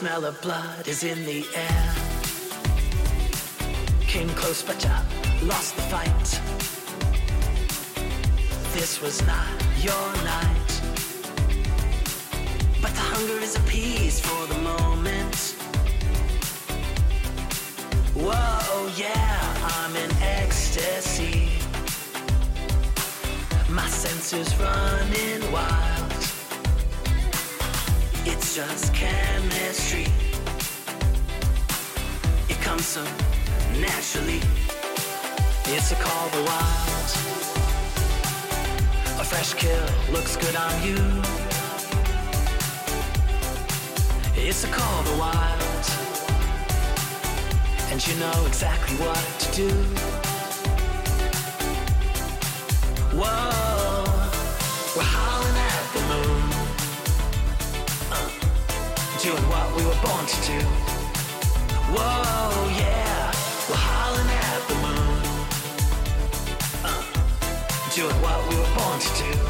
smell of blood is in the air. Came close but I lost the fight. This was not your night. But the hunger is appeased for the moment. Whoa, yeah, I'm in ecstasy. My senses running wild. It's just chemistry. It comes so naturally. It's a call the wild. A fresh kill looks good on you. It's a call the wild. And you know exactly what to do. we were born to do. Whoa, yeah, we're howling at the moon. Uh, doing what we were born to do.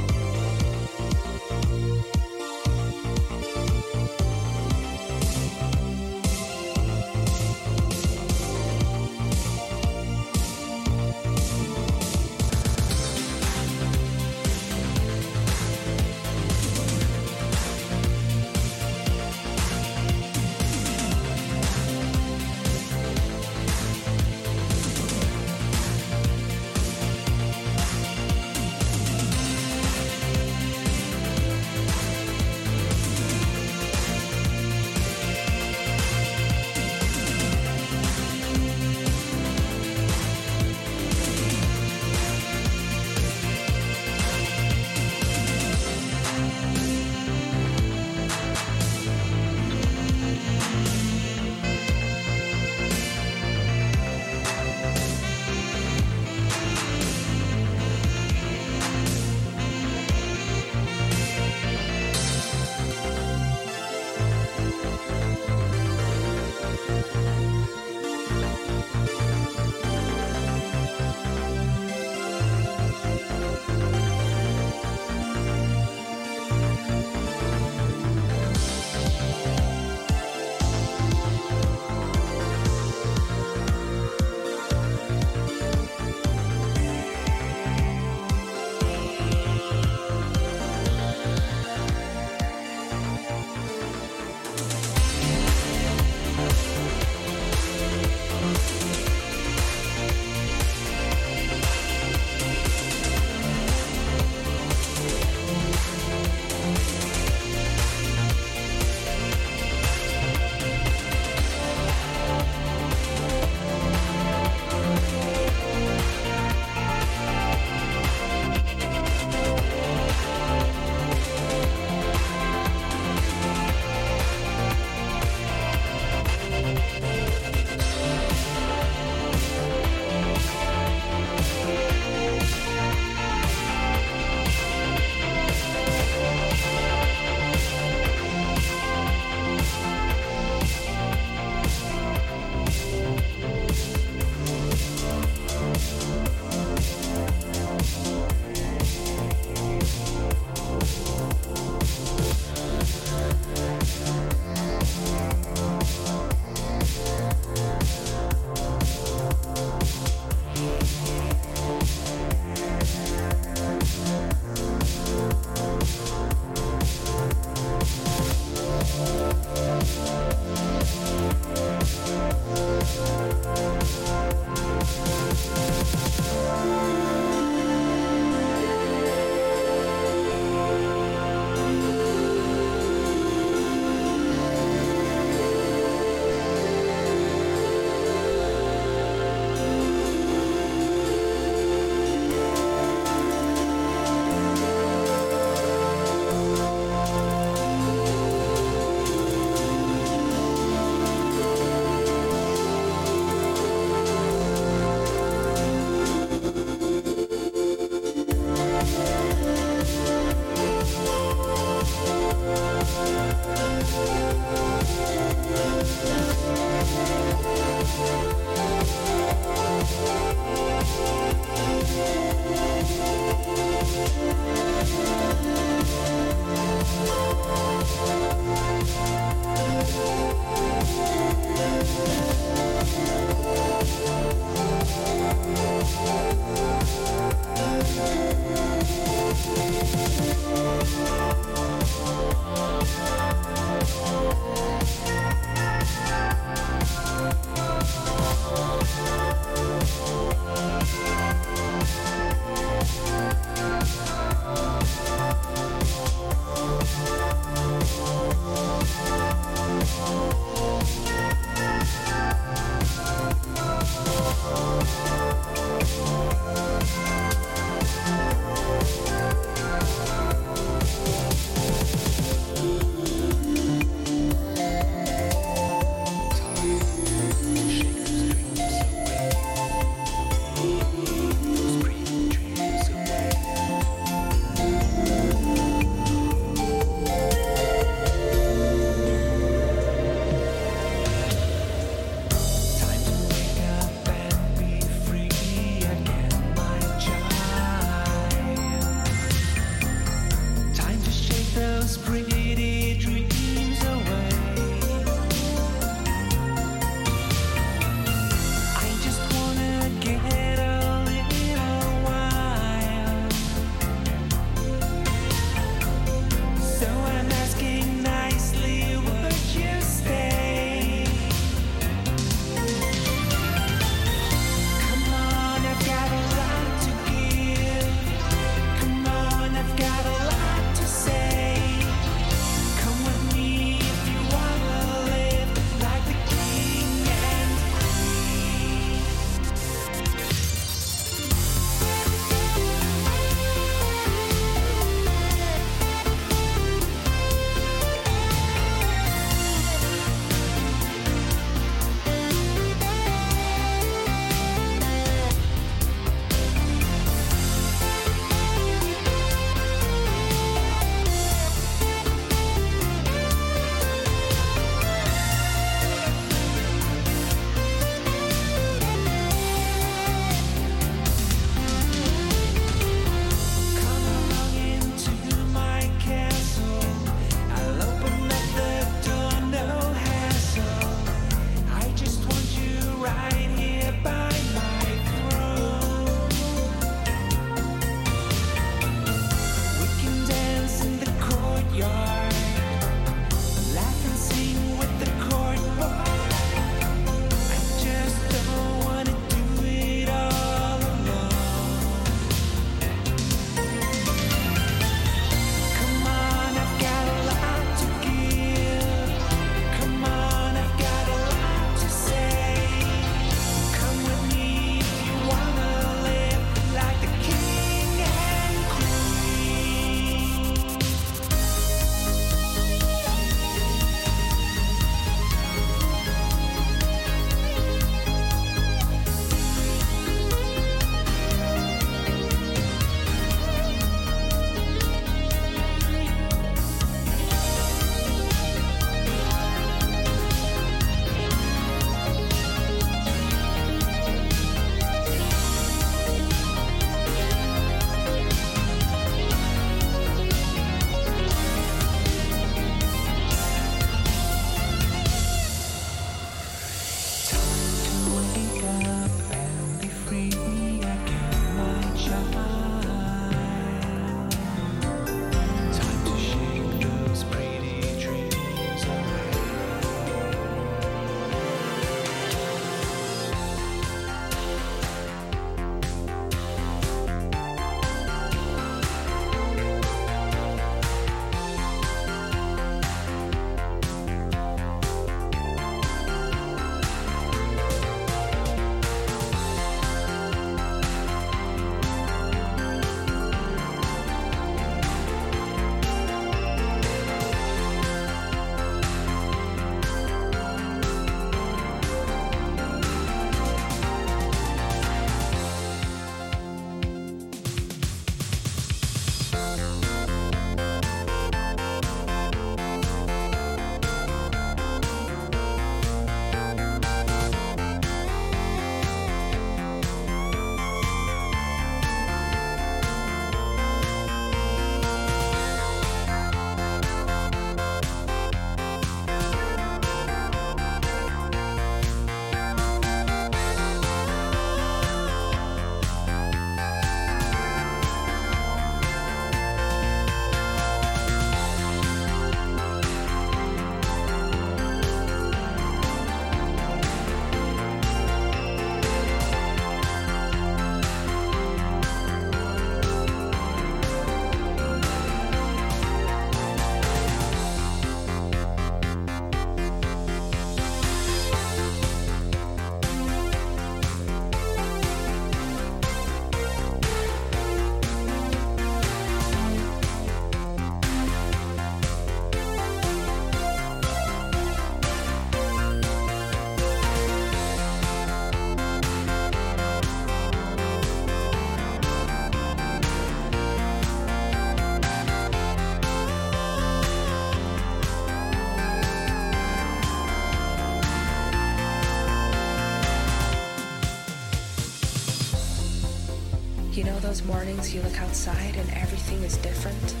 those mornings you look outside and everything is different?